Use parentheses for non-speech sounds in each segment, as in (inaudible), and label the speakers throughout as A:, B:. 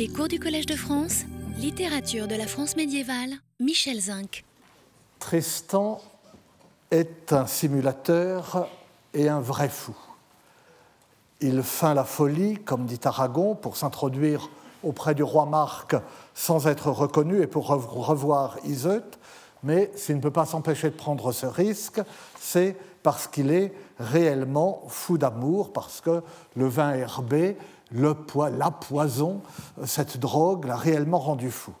A: Les cours du Collège de France, littérature de la France médiévale, Michel Zinc.
B: Tristan est un simulateur et un vrai fou. Il feint la folie, comme dit Aragon, pour s'introduire auprès du roi Marc sans être reconnu et pour revoir Iseut, mais s'il ne peut pas s'empêcher de prendre ce risque, c'est parce qu'il est réellement fou d'amour, parce que le vin herbé, le la poison, cette drogue l'a réellement rendu fou.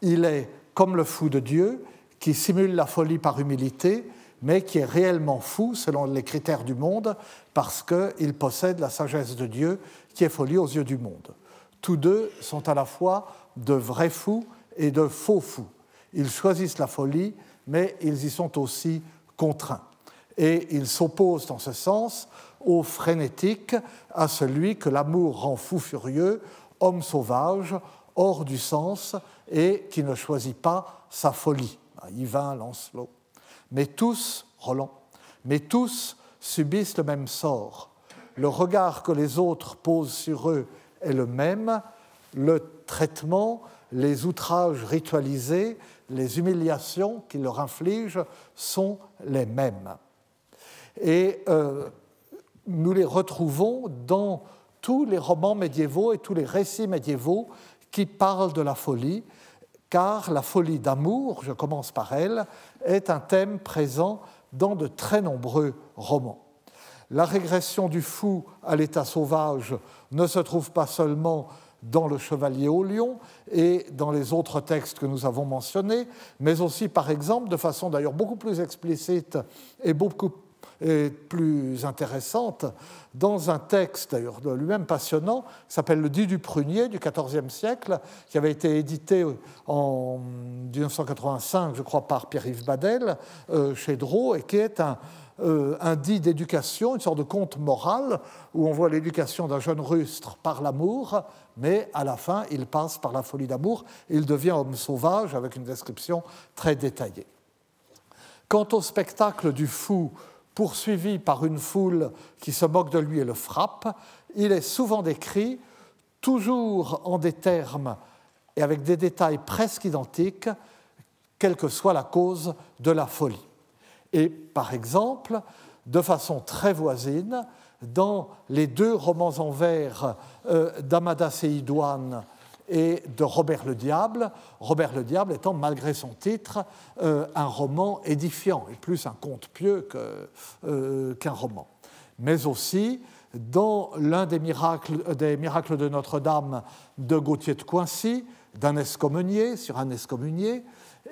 B: Il est comme le fou de Dieu, qui simule la folie par humilité, mais qui est réellement fou selon les critères du monde, parce qu'il possède la sagesse de Dieu, qui est folie aux yeux du monde. Tous deux sont à la fois de vrais fous et de faux fous. Ils choisissent la folie, mais ils y sont aussi contraints. Et ils s'opposent en ce sens au frénétique, à celui que l'amour rend fou furieux, homme sauvage, hors du sens, et qui ne choisit pas sa folie. Yvain, Lancelot. Mais tous, Roland, mais tous subissent le même sort. Le regard que les autres posent sur eux est le même, le traitement, les outrages ritualisés, les humiliations qu'ils leur infligent sont les mêmes. Et euh, nous les retrouvons dans tous les romans médiévaux et tous les récits médiévaux qui parlent de la folie, car la folie d'amour, je commence par elle, est un thème présent dans de très nombreux romans. La régression du fou à l'état sauvage ne se trouve pas seulement dans Le Chevalier au Lion et dans les autres textes que nous avons mentionnés, mais aussi, par exemple, de façon d'ailleurs beaucoup plus explicite et beaucoup plus intéressante, dans un texte d'ailleurs lui-même passionnant, qui s'appelle Le Dit du Prunier du XIVe siècle, qui avait été édité en 1985, je crois, par Pierre-Yves Badel euh, chez Drault, et qui est euh, un dit d'éducation, une sorte de conte moral, où on voit l'éducation d'un jeune rustre par l'amour, mais à la fin, il passe par la folie d'amour, il devient homme sauvage avec une description très détaillée. Quant au spectacle du fou poursuivi par une foule qui se moque de lui et le frappe, il est souvent décrit, toujours en des termes et avec des détails presque identiques, quelle que soit la cause de la folie. Et par exemple, de façon très voisine, dans les deux romans en vers euh, d'Amadas et Idoine et de Robert le Diable, Robert le Diable étant, malgré son titre, euh, un roman édifiant, et plus un conte pieux euh, qu'un roman. Mais aussi, dans l'un des miracles, des miracles de Notre-Dame de Gauthier de Coincy, d'un excommunié sur un excommunié,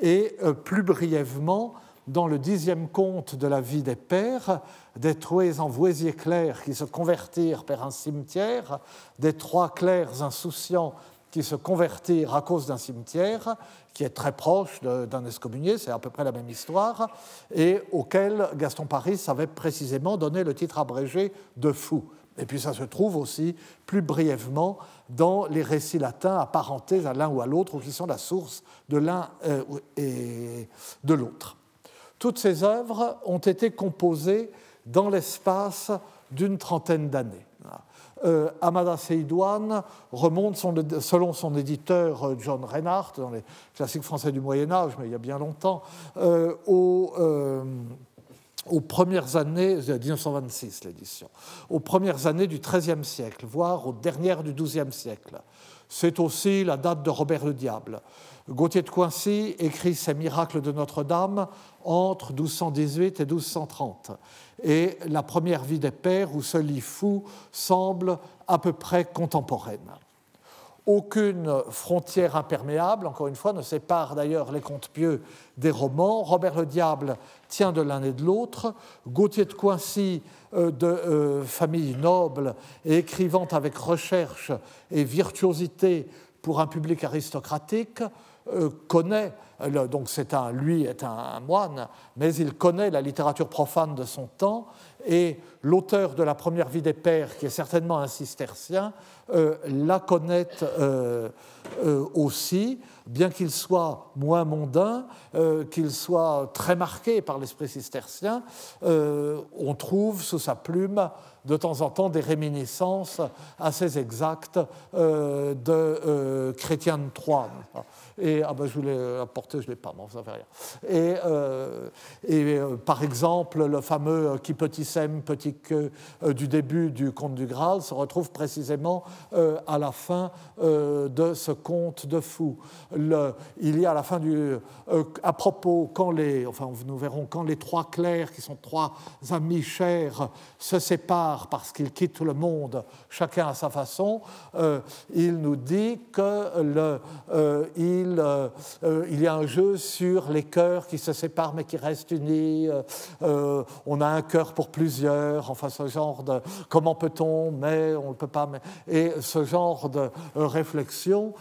B: et plus brièvement dans le dixième conte de la vie des pères, des trois envoisiers clercs qui se convertirent vers un cimetière, des trois clercs insouciants qui se convertirent à cause d'un cimetière, qui est très proche d'un excommunié, c'est à peu près la même histoire, et auquel Gaston Paris avait précisément donné le titre abrégé de fou. Et puis ça se trouve aussi plus brièvement dans les récits latins apparentés à l'un ou à l'autre, ou qui sont la source de l'un euh, et de l'autre. Toutes ces œuvres ont été composées dans l'espace d'une trentaine d'années. Euh, Amada Seydouane remonte, selon son éditeur euh, John Reinhardt, dans les classiques français du Moyen Âge, mais il y a bien longtemps, euh, aux, premières années, 1926 l'édition, aux premières années du XIIIe siècle, voire aux dernières du XIIe siècle. C'est aussi la date de Robert le Diable. Gauthier de Coincy écrit ses miracles de Notre-Dame entre 1218 et 1230. Et la première vie des pères, où ce lit fou semble à peu près contemporaine. Aucune frontière imperméable, encore une fois, ne sépare d'ailleurs les contes pieux des romans. Robert le Diable tient de l'un et de l'autre. Gauthier de Coincy, euh, de euh, famille noble et écrivant avec recherche et virtuosité pour un public aristocratique, connaît, donc c'est un, lui est un moine, mais il connaît la littérature profane de son temps, et l'auteur de la première vie des pères, qui est certainement un cistercien, euh, la connaît euh, aussi, bien qu'il soit moins mondain, qu'il soit très marqué par l'esprit cistercien, on trouve sous sa plume de temps en temps des réminiscences assez exactes de Chrétien de Troyes. Et ah ben, je voulais apporter, je l'ai pas, mais ça fait rien. Et, euh, et euh, par exemple, le fameux qui petit sème, petit que du début du conte du Graal se retrouve précisément euh, à la fin de ce conte de fou. Il y a à la fin du. à propos, quand les. Enfin, nous verrons, quand les trois clercs, qui sont trois amis chers, se séparent parce qu'ils quittent le monde, chacun à sa façon, il nous dit que le, il euh, euh, il y a un jeu sur les cœurs qui se séparent mais qui restent unis. Euh, on a un cœur pour plusieurs, enfin ce genre de comment peut-on, mais on ne peut pas. Mais, et ce genre de réflexion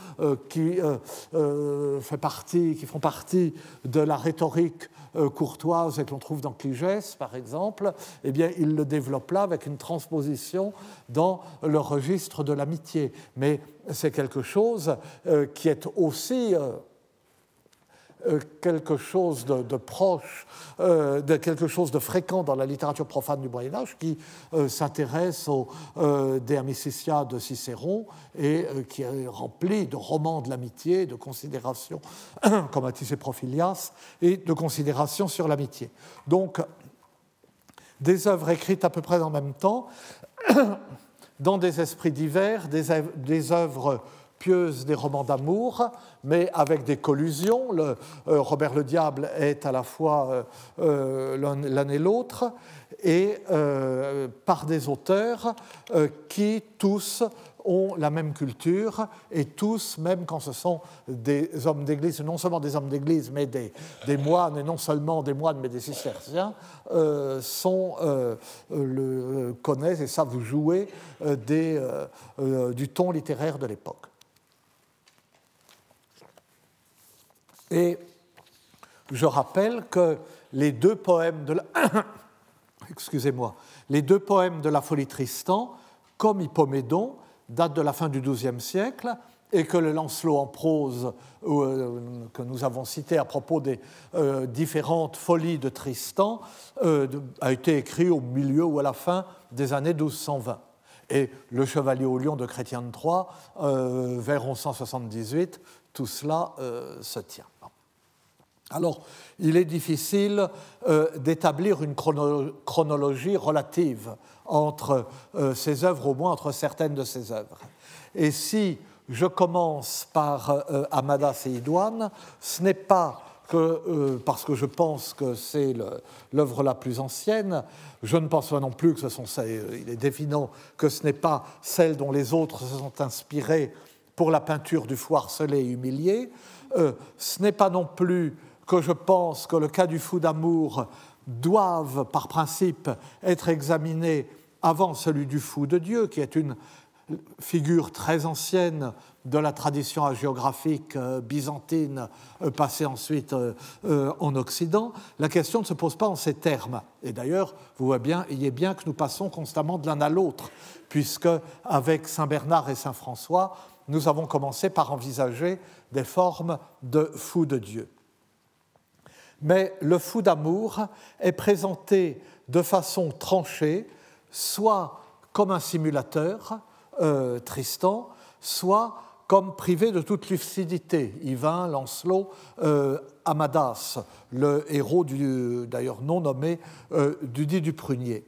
B: qui, fait partie, qui font partie de la rhétorique courtoise et que l'on trouve dans Cligès, par exemple, eh bien, il le développe là avec une transposition dans le registre de l'amitié. Mais c'est quelque chose euh, qui est aussi euh, euh, quelque chose de, proche, de quelque chose de fréquent dans la littérature profane du Moyen Âge, qui s'intéresse aux De Amicitia de Cicéron et qui est rempli de romans de l'amitié, de considérations (coughs) comme Atticé Prophilias et de considérations sur l'amitié. Donc, des œuvres écrites à peu près en même temps (coughs) dans des esprits divers, des, œuvres pieuses, des romans d'amour, mais avec des collusions. Euh, Robert le Diable est à la fois euh, euh, l'un et l'autre, et par des auteurs qui tous ont la même culture et tous, même quand ce sont des hommes d'église, non seulement des hommes d'église, mais des, moines, et non seulement des moines, mais des cisterciens, sont, le, connaissent et savent jouer euh, du ton littéraire de l'époque. Et je rappelle que les deux poèmes de la... (coughs) Excusez-moi, les deux poèmes de la folie Tristan, comme Hippomédon, date de la fin du XIIe siècle et que le Lancelot en prose euh, que nous avons cité à propos des euh, différentes folies de Tristan euh, a été écrit au milieu ou à la fin des années 1220. Et le Chevalier au Lion de Chrétien de Troyes, vers 1178, tout cela se tient. Alors, il est difficile d'établir une chronologie relative entre euh, ces œuvres, au moins entre certaines de ces œuvres. Et si je commence par euh, Amadas et Idoine, ce n'est pas que, euh, parce que je pense que c'est l'œuvre la plus ancienne, je ne pense pas non plus que ce sont il est définant que ce n'est pas celle dont les autres se sont inspirés pour la peinture du fou harcelé et humilié, ce n'est pas non plus que je pense que le cas du fou d'amour doivent, par principe, être examinés avant celui du fou de Dieu, qui est une figure très ancienne de la tradition hagiographique euh, byzantine euh, passée ensuite euh, en Occident, la question ne se pose pas en ces termes. Et d'ailleurs, vous voyez bien, il bien que nous passons constamment de l'un à l'autre, puisque avec Saint Bernard et Saint François, nous avons commencé par envisager des formes de fou de Dieu. Mais le fou d'amour est présenté de façon tranchée soit comme un simulateur, euh, Tristan, soit comme privé de toute lucidité, Yvain, Lancelot, euh, Amadas, le héros d'ailleurs non nommé euh, du du prunier.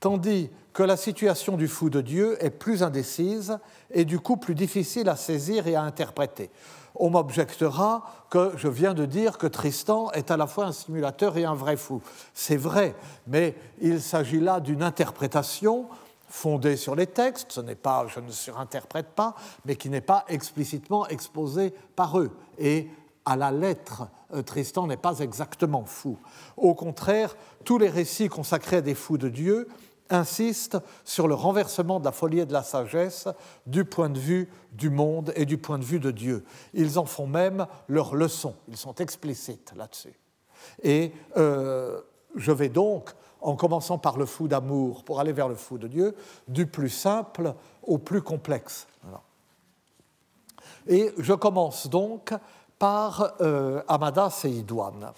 B: Tandis que la situation du fou de Dieu est plus indécise et du coup plus difficile à saisir et à interpréter. On m'objectera que je viens de dire que Tristan est à la fois un simulateur et un vrai fou. C'est vrai, mais il s'agit là d'une interprétation fondée sur les textes, ce n'est pas, je ne surinterprète pas, mais qui n'est pas explicitement exposée par eux. Et à la lettre, euh, Tristan n'est pas exactement fou. Au contraire, tous les récits consacrés à des fous de Dieu insiste sur le renversement de la folie et de la sagesse du point de vue du monde et du point de vue de Dieu. Ils en font même leur leçon, ils sont explicites là-dessus. Et euh, je vais donc, en commençant par le fou d'amour pour aller vers le fou de Dieu, du plus simple au plus complexe. Et je commence donc par euh, Amadas et Idouane.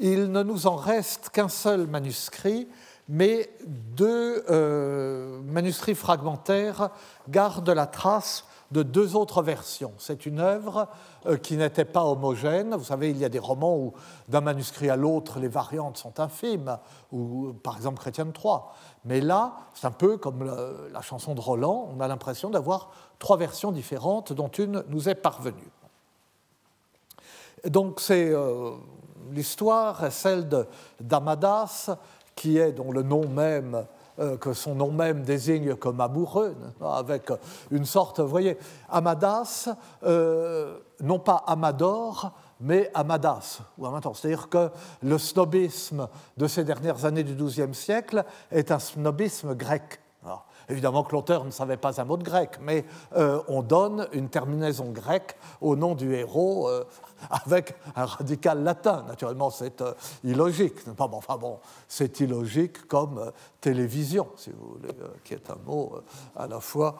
B: Il ne nous en reste qu'un seul manuscrit, mais deux euh, manuscrits fragmentaires gardent la trace de deux autres versions. C'est une œuvre euh, qui n'était pas homogène. Vous savez, il y a des romans où d'un manuscrit à l'autre, les variantes sont infimes, ou par exemple Chrétienne 3. Mais là, c'est un peu comme la chanson de Roland, on a l'impression d'avoir trois versions différentes dont une nous est parvenue. Donc c'est euh, l'histoire celle d'Amadas, qui est dont le nom même euh, que son nom même désigne comme amoureux, avec une sorte, vous voyez, Amadas, euh, non pas Amador, mais Amadas, ou C'est-à-dire que le snobisme de ces dernières années du XIIe siècle est un snobisme grec. Évidemment que l'auteur ne savait pas un mot de grec, mais euh, on donne une terminaison grecque au nom du héros avec un radical latin. Naturellement, c'est euh, illogique. enfin bon, c'est illogique comme euh, télévision, si vous voulez, euh, qui est un mot à la fois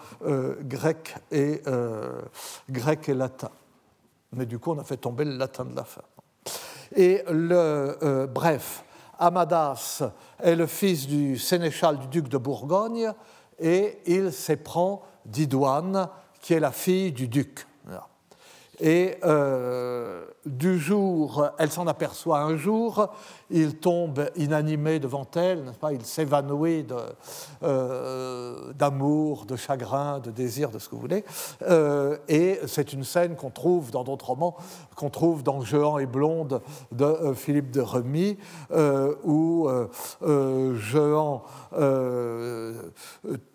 B: grec, et, grec et latin. Mais du coup, on a fait tomber le latin de la fin. Et le, bref, Amadas est le fils du sénéchal du duc de Bourgogne et il s'éprend d'Idoine, qui est la fille du duc. Et euh, du jour, elle s'en aperçoit un jour, il tombe inanimé devant elle, il s'évanouit euh, d'amour, de, chagrin, de désir, de ce que vous voulez. Euh, et c'est une scène qu'on trouve dans d'autres romans, qu'on trouve dans Jehan et Blonde de Philippe de Remy, où Jehan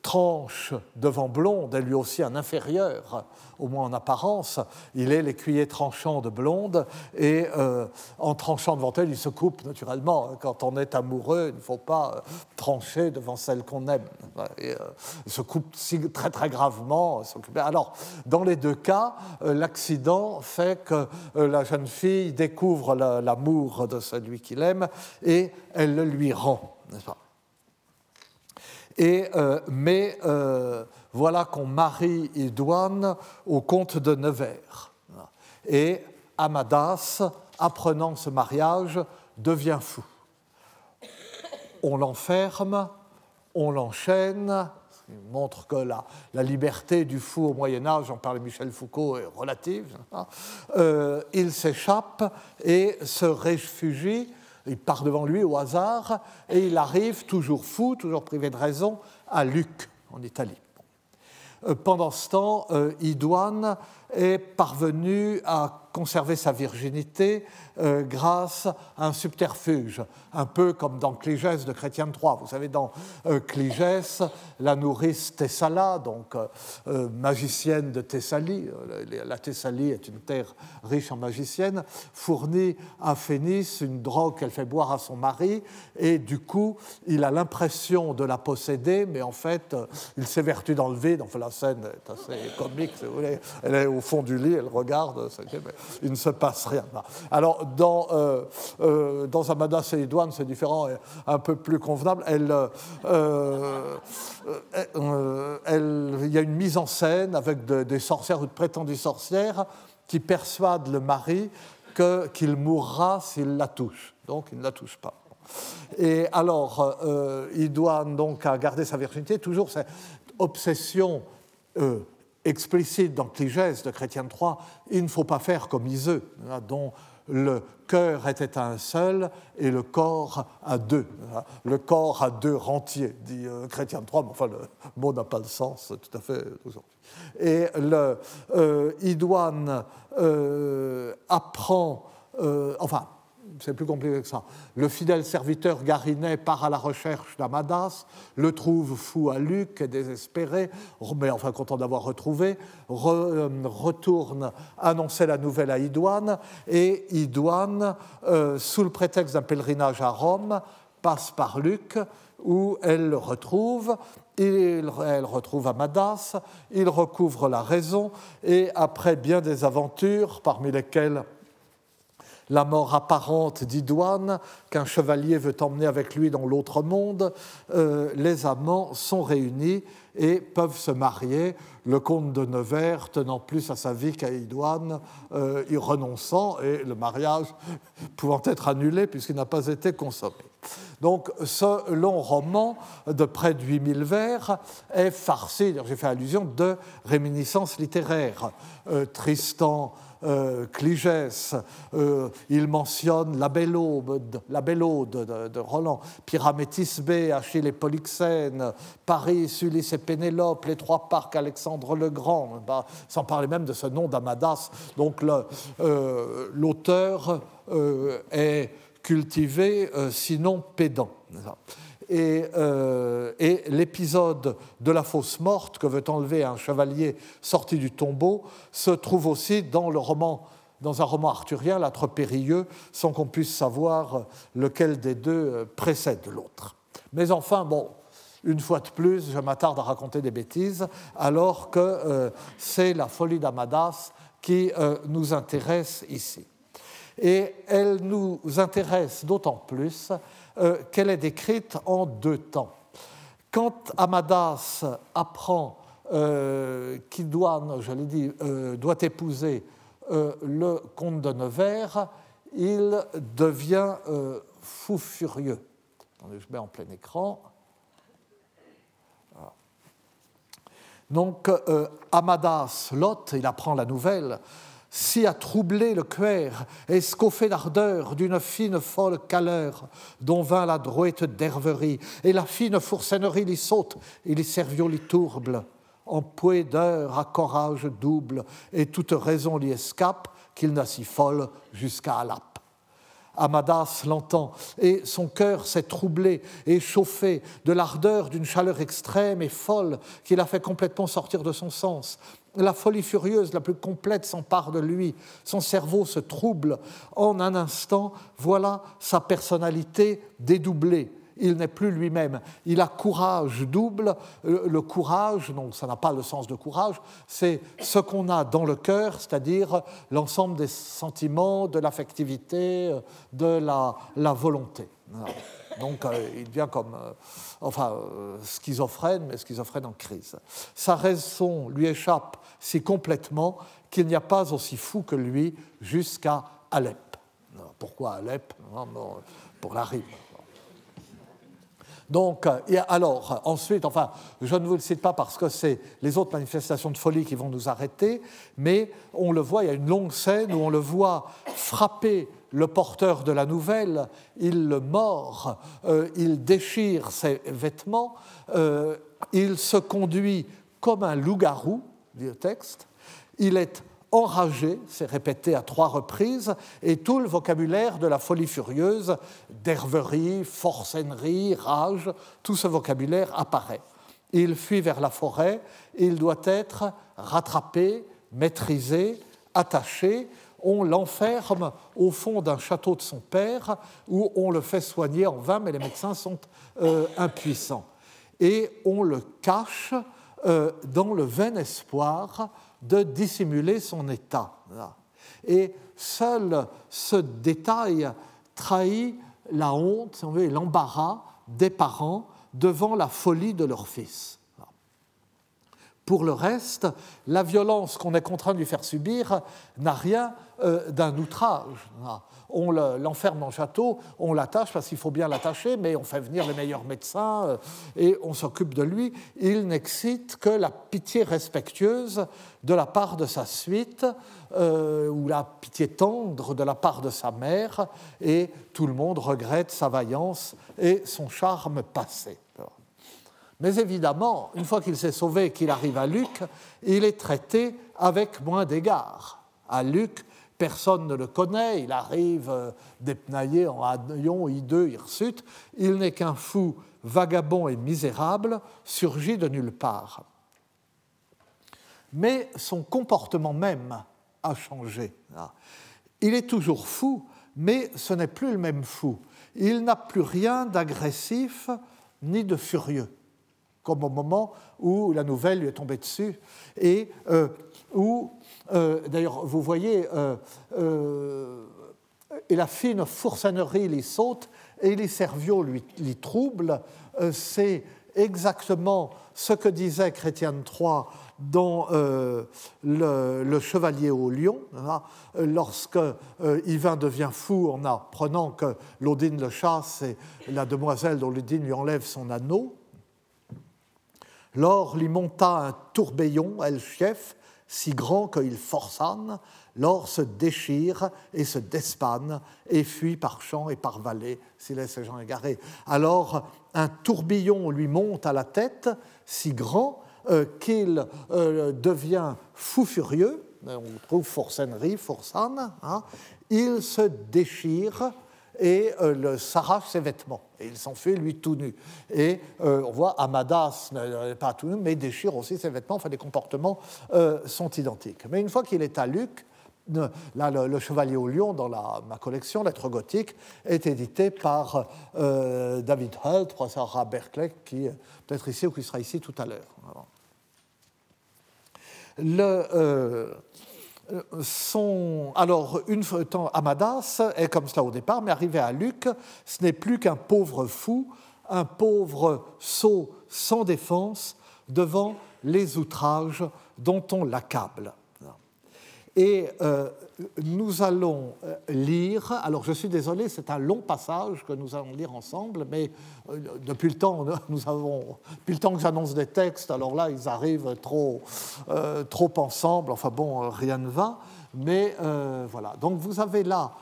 B: tranche devant Blonde, elle lui aussi un inférieur au moins en apparence, il est l'écuyer tranchant de Blonde, et euh, en tranchant devant elle, il se coupe naturellement. Quand on est amoureux, il ne faut pas euh, trancher devant celle qu'on aime. Euh, il se coupe très très gravement. Alors, dans les deux cas, l'accident fait que la jeune fille découvre l'amour de celui qu'il aime et elle le lui rend, et, mais voilà qu'on marie Idouane au comte de Nevers. Et Amadas, apprenant ce mariage, devient fou. On l'enferme, on l'enchaîne, qui montre que la, liberté du fou au Moyen Âge, j'en parlait Michel Foucault, est relative. Euh, il s'échappe et se réfugie, il part devant lui au hasard, et il arrive, toujours fou, toujours privé de raison, à Luc, en Italie. Euh, pendant ce temps, euh, Idouane est parvenu à conserver sa virginité euh, grâce à un subterfuge, un peu comme dans Cligès de Chrétien III. Vous savez, dans euh, Cligès, la nourrice Thessala, donc euh, magicienne de Thessalie, la Thessalie est une terre riche en magiciennes, fournit à Phénice une drogue qu'elle fait boire à son mari, et du coup, il a l'impression de la posséder, mais en fait, il s'évertue dans le vide. La scène est assez comique, si vous voulez. Elle est au fond du lit, elle regarde, il ne se passe rien. Alors, dans, euh, euh, dans Amadas et Edouane, c'est différent et un peu plus convenable. Elle, euh, elle, il y a une mise en scène avec des sorcières ou de prétendues sorcières qui persuadent le mari qu'il mourra s'il la touche. Donc, il ne la touche pas. Et alors, il doit donc garder sa virginité, toujours cette obsession explicite dans Cligès de Chrétien III, il ne faut pas faire comme Iseux, hein, dont le cœur était un seul et le corps à deux. Hein. Le corps à deux rentiers, dit euh, Chrétien III, mais enfin le mot n'a pas de sens tout à fait aujourd'hui. Et le, euh, Idoine euh, apprend, enfin, c'est plus compliqué que ça. Le fidèle serviteur Garinet part à la recherche d'Amadas, le trouve fou à Luc et désespéré, mais enfin content d'avoir retrouvé, euh, retourne annoncer la nouvelle à Idouane, et Idouane, euh, sous le prétexte d'un pèlerinage à Rome, passe par Luc, où elle le retrouve, elle retrouve Amadas, il recouvre la raison, et après bien des aventures, parmi lesquelles la mort apparente d'Idoine, qu'un chevalier veut emmener avec lui dans l'autre monde, euh, les amants sont réunis et peuvent se marier. Le comte de Nevers, tenant plus à sa vie qu'à Idoine, euh, y renonçant, et le mariage (laughs) pouvant être annulé puisqu'il n'a pas été consommé. Donc ce long roman de près de 8000 vers est farci, j'ai fait allusion, de réminiscences littéraires. Euh, Tristan, euh, Cligès, euh, il mentionne la Belle Ode, la Belle de, Roland, Pyramétis B, Achille et Polyxène, Paris, Ulysse et Pénélope, les trois parcs, Alexandre le Grand, bah, sans parler même de ce nom d'Amadas. Donc l'auteur est cultivé, euh, sinon pédant. Euh, et, l'épisode de la fausse morte que veut enlever un chevalier sorti du tombeau se trouve aussi dans un roman arthurien, l'âtre périlleux, sans qu'on puisse savoir lequel des deux euh, précède l'autre. Mais enfin, bon, une fois de plus, je m'attarde à raconter des bêtises, alors que c'est la folie d'Amadas qui nous intéresse ici et elle nous intéresse d'autant plus euh, qu'elle est décrite en deux temps. Quand Amadas apprend euh, qu'il doit, je l'ai dit, euh, doit épouser le comte de Nevers, il devient fou furieux. Je mets en plein écran. Donc, Amadas, Lot, il apprend la nouvelle, si a troublé le cœur, escoffé d'ardeur d'une fine folle caleur, dont vint la droite d'herverie, et la fine fourcennerie l'y saute, et les serviaux l'y tourble, en d'heure à courage double, et toute raison l'y escape, qu'il n'a si folle jusqu'à Alap. Amadas l'entend, et son cœur s'est troublé et chauffé de l'ardeur d'une chaleur extrême et folle qui l'a fait complètement sortir de son sens. La folie furieuse la plus complète s'empare de lui, son cerveau se trouble. En un instant, voilà sa personnalité dédoublée. Il n'est plus lui-même. Il a courage double. Le courage, donc ça n'a pas le sens de courage, c'est ce qu'on a dans le cœur, c'est-à-dire l'ensemble des sentiments, de l'affectivité, de la, volonté. Donc euh, il devient comme, euh, enfin, euh, schizophrène, mais schizophrène en crise. Sa raison lui échappe si complètement qu'il n'y a pas aussi fou que lui jusqu'à Alep. Pourquoi Alep? Pour la rime. Donc, et alors, ensuite, enfin, je ne vous le cite pas parce que c'est les autres manifestations de folie qui vont nous arrêter, mais on le voit, il y a une longue scène où on le voit frapper le porteur de la nouvelle, il le mord, euh, il déchire ses vêtements, euh, il se conduit comme un loup-garou, dit le texte, il est enragé, c'est répété à trois reprises, et tout le vocabulaire de la folie furieuse, d'herverie, forcennerie, rage, tout ce vocabulaire apparaît. Il fuit vers la forêt, il doit être rattrapé, maîtrisé, attaché, on l'enferme au fond d'un château de son père où on le fait soigner en vain, mais les médecins sont euh, impuissants. Et on le cache euh, dans le vain espoir de dissimuler son état. Et seul ce détail trahit la honte et l'embarras des parents devant la folie de leur fils. Pour le reste, la violence qu'on est contraint de lui faire subir n'a rien euh, d'un outrage. On l'enferme en château, on l'attache parce qu'il faut bien l'attacher, mais on fait venir les meilleurs médecins euh, et on s'occupe de lui. Il n'excite que la pitié respectueuse de la part de sa suite euh, ou la pitié tendre de la part de sa mère, et tout le monde regrette sa vaillance et son charme passé. Mais évidemment, une fois qu'il s'est sauvé et qu'il arrive à Luc, il est traité avec moins d'égard. À Luc, personne ne le connaît, il arrive euh, dépnaillé en haillon, hideux, hirsute, il n'est qu'un fou vagabond et misérable, surgi de nulle part. Mais son comportement même a changé. Il est toujours fou, mais ce n'est plus le même fou. Il n'a plus rien d'agressif ni de furieux comme au moment où la nouvelle lui est tombée dessus, et euh, où, euh, d'ailleurs, vous voyez, euh, et la fine foursanerie l'y saute, et les serviaux lui, lui trouble. C'est exactement ce que disait Chrétien III dans le, Chevalier au lion, hein, lorsque euh, Yvain devient fou en apprenant que l'Odine le chasse et la demoiselle dont l'Odine lui enlève son anneau. Lors lui monta un tourbillon, elle chef, si grand qu'il forçane, l'or se déchire et se despanne et fuit par champs et par vallées, s'il laisse gens égarés. Alors un tourbillon lui monte à la tête, si grand euh, qu'il euh, devient fou furieux, on trouve forcenerie, forçane, hein, il se déchire et euh, s'arrache ses vêtements. Et il s'enfuit, lui, tout nu. Et on voit Amadas, pas tout nu, mais déchire aussi ses vêtements. Enfin, les comportements sont identiques. Mais une fois qu'il est à Luc, Là, le, Chevalier au Lion, dans ma collection, Lettres gothiques, est édité par euh, David Holt, professeur à Berkeley, qui est peut-être ici ou qui sera ici tout à l'heure. Le, euh, son, alors, une temps, Amadas est comme cela au départ, mais arrivé à Luc, ce n'est plus qu'un pauvre fou, un pauvre sot sans défense devant les outrages dont on l'accable. Et euh, nous allons euh, lire, alors je suis désolé, c'est un long passage que nous allons lire ensemble, mais euh, depuis le temps, (laughs) nous avons, depuis le temps que j'annonce des textes, alors là, ils arrivent trop, trop ensemble, enfin bon, rien ne va, mais voilà. Donc vous avez là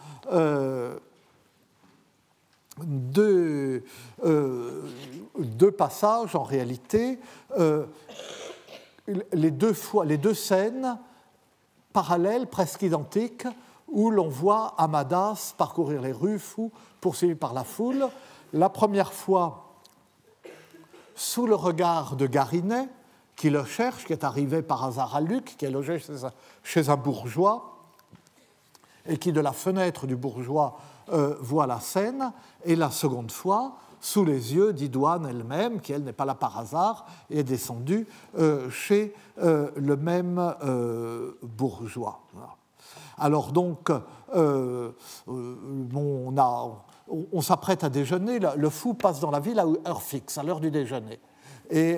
B: deux, deux passages en réalité, les deux, fois, les deux scènes parallèle, presque identique, où l'on voit Amadas parcourir les rues, fou, poursuivi par la foule. La première fois, sous le regard de Garinet, qui le cherche, qui est arrivé par hasard à Luc, qui est logé chez un, bourgeois, et qui, de la fenêtre du bourgeois, euh, voit la scène. Et la seconde fois, sous les yeux d'Idoine elle-même, qui elle n'est pas là par hasard, et est descendue euh, chez euh, le même euh, bourgeois. Alors donc, on, s'apprête à déjeuner, le fou passe dans la ville à heure fixe, à l'heure du déjeuner. Et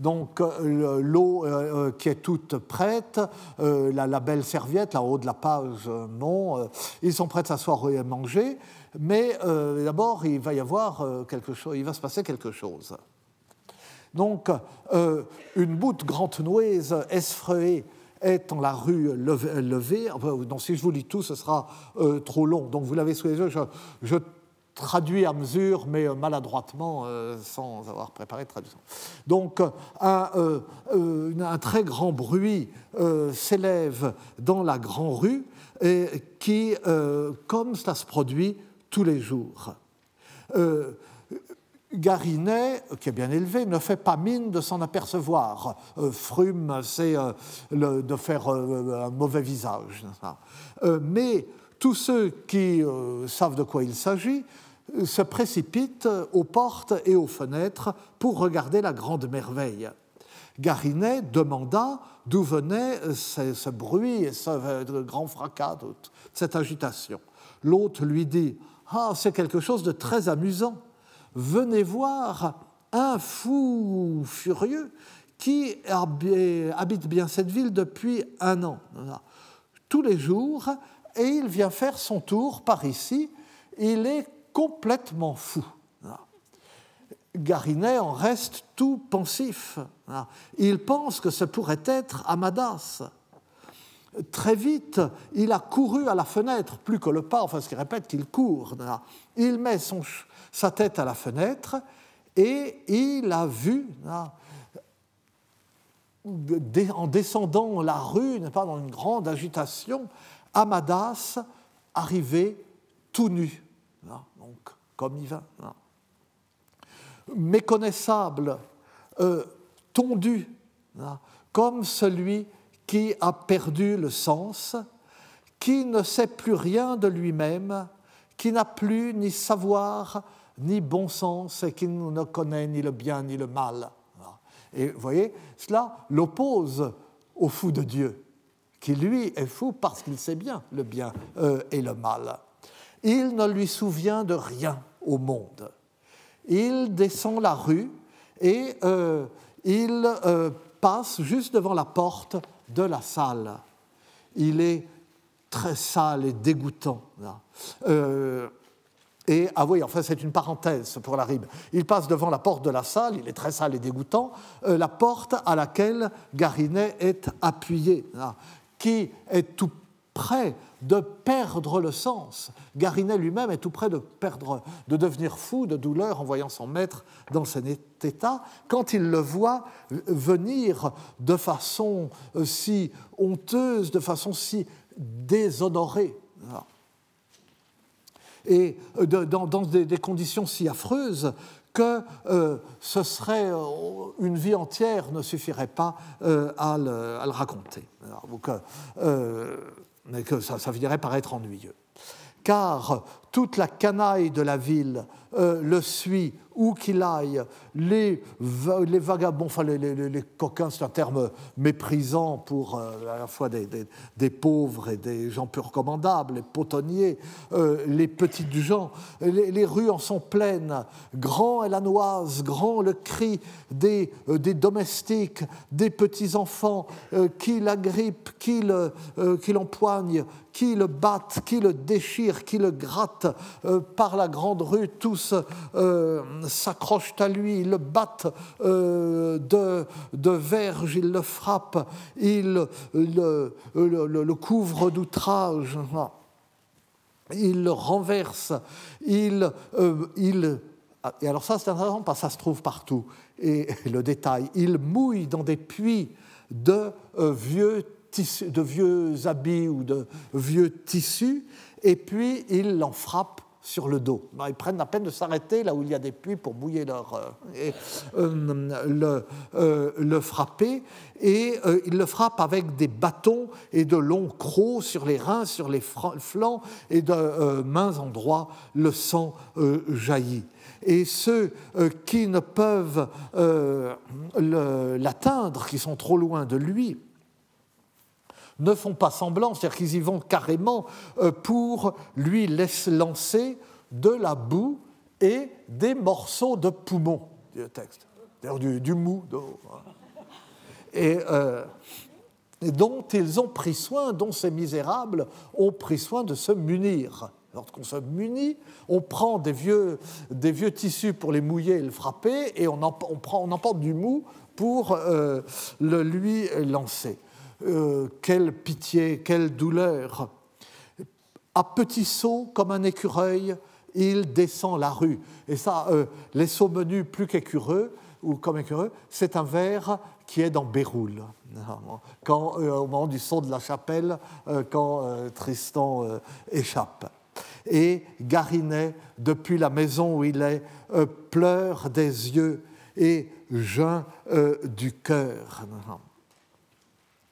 B: donc l'eau qui est toute prête, la, belle serviette, là haut de la page, non, ils sont prêts à s'asseoir et à manger. Mais euh, d'abord, il va y avoir euh, quelque chose, il va se passer quelque chose. Donc, euh, une boute grande noueuse esfreuée est dans la rue levée. si je vous lis tout, ce sera trop long. Donc, vous l'avez sous les yeux. Je, traduis à mesure, mais maladroitement, sans avoir préparé de traduction. Donc, un, un très grand bruit s'élève dans la grande rue, et qui, comme cela se produit, tous les jours. Euh, Garinet, qui est bien élevé, ne fait pas mine de s'en apercevoir. Euh, Frume, c'est euh, de faire un mauvais visage. mais tous ceux qui savent de quoi il s'agit se précipitent aux portes et aux fenêtres pour regarder la grande merveille. Garinet demanda d'où venait ce, bruit et ce grand fracas, cette agitation. L'hôte lui dit ah, c'est quelque chose de très amusant. Venez voir un fou furieux qui habite bien cette ville depuis un an, tous les jours, et il vient faire son tour par ici. Il est complètement fou. Garinet en reste tout pensif. Il pense que ce pourrait être Amadas. Très vite, il a couru à la fenêtre, plus que le pas, enfin ce répète qu'il court. Il met son, sa tête à la fenêtre et il a vu, en descendant la rue, pas dans une grande agitation, Amadas arriver tout nu, donc comme il va, méconnaissable, euh, tondu, comme celui qui a perdu le sens, qui ne sait plus rien de lui-même, qui n'a plus ni savoir ni bon sens et qui ne connaît ni le bien ni le mal. Et vous voyez, cela l'oppose au fou de Dieu, qui lui est fou parce qu'il sait bien le bien euh, et le mal. il ne lui souvient de rien au monde. Il descend la rue et euh, il euh, passe juste devant la porte de la salle. Il est très sale et dégoûtant. Euh, et, ah oui, enfin, c'est une parenthèse pour la rime. Il passe devant la porte de la salle, il est très sale et dégoûtant, la porte à laquelle Garinet est appuyé, qui est tout près de perdre le sens. Garinet lui-même est tout près de perdre, de devenir fou de douleur en voyant son maître dans cet état, quand il le voit venir de façon euh, si honteuse, de façon si déshonorée. Et euh, dans des conditions si affreuses que euh, ce serait une vie entière ne suffirait pas à, le, raconter. donc, mais que ça, finirait par être ennuyeux. Car toute la canaille de la ville euh, le suit où qu'il aille, les, vagabonds, enfin les, coquins, c'est un terme méprisant pour euh, à la fois des, pauvres et des gens peu recommandables, les potonniers, euh, les petites gens, les, rues en sont pleines, grand est la noise, grand le cri des, des domestiques, des petits-enfants qui l'agrippent, qui l'empoignent, qui le battent, qui le déchirent, qui le grattent par la grande rue, tous s'accrochent à lui, ils le battent euh, de, de verge, ils le frappent, ils le, couvrent d'outrage, ils le renversent, ils, euh, et alors ça c'est intéressant parce ça se trouve partout, et (laughs) le détail, ils mouillent dans des puits de euh, vieux de vieux habits ou de vieux tissus, et puis ils l'en frappent sur le dos. Ils prennent la peine de s'arrêter là où il y a des puits pour mouiller leur, euh, euh, le, euh, le, frapper. Et ils le frappent avec des bâtons et de longs crocs sur les reins, sur les flancs, et de mains endroits, le sang jaillit. Et ceux qui ne peuvent l'atteindre, qui sont trop loin de lui, ne font pas semblant, c'est-à-dire qu'ils y vont carrément euh, pour lui laisser lancer de la boue et des morceaux de poumon, dit le texte, du, du mou d'eau. Et, euh, et, dont ils ont pris soin, dont ces misérables ont pris soin de se munir. Lorsqu'on se munit, on prend des vieux, des vieux tissus pour les mouiller et le frapper, et on, en, on, du mou pour euh, le lui lancer. Euh, quelle pitié, quelle douleur. À petits sauts, comme un écureuil, il descend la rue. Et ça, euh, les sauts menus plus qu'écureux, ou comme écureux, c'est un vers qui est dans Béroul, quand, euh, au moment du saut de la chapelle, quand Tristan échappe. Et Garinet, depuis la maison où il est, pleure des yeux et geint du cœur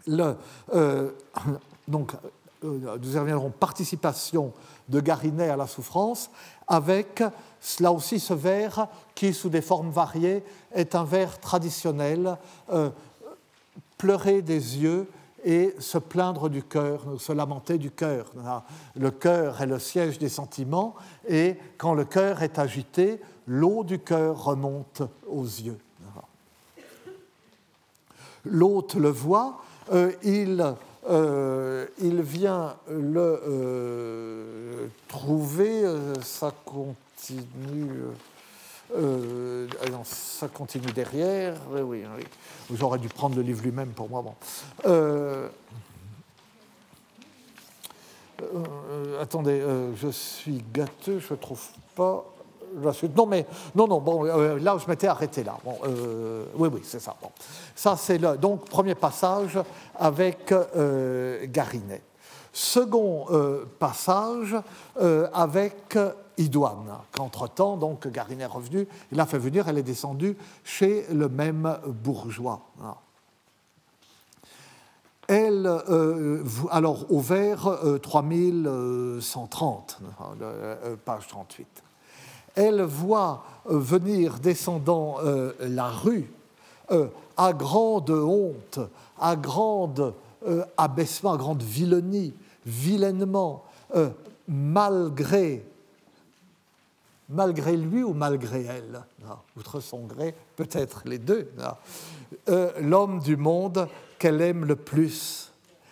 B: euh, (coughs) donc, euh, nous y reviendrons, participation de Garinet à la souffrance, avec là aussi ce vers qui, sous des formes variées, est un vers traditionnel, euh, pleurer des yeux et se plaindre du cœur, se lamenter du cœur. Le cœur est le siège des sentiments, et quand le cœur est agité, l'eau du cœur remonte aux yeux. L'hôte le voit, il, euh, il, vient le euh, trouver, ça continue. ça continue derrière. Oui, oui, oui. J'aurais dû prendre le livre lui-même pour moi. Bon. attendez, je suis gâteux, je ne trouve pas non, mais non, non, bon, euh, là, je m'étais arrêté là. Euh, oui, oui, c'est ça. Ça, c'est le donc, premier passage avec euh, Garinet. Second passage avec Idoine, qu'entre-temps, donc, Garinet est revenu, il l'a fait venir, elle est descendue chez le même bourgeois. Elle, alors au vers 3130, page 38 elle voit euh, venir descendant euh, la rue euh, à grande honte, à grande abaissement, à grande vilenie, vilainement, malgré, malgré lui ou malgré elle, outre son gré, peut-être les deux, l'homme du monde qu'elle aime le plus.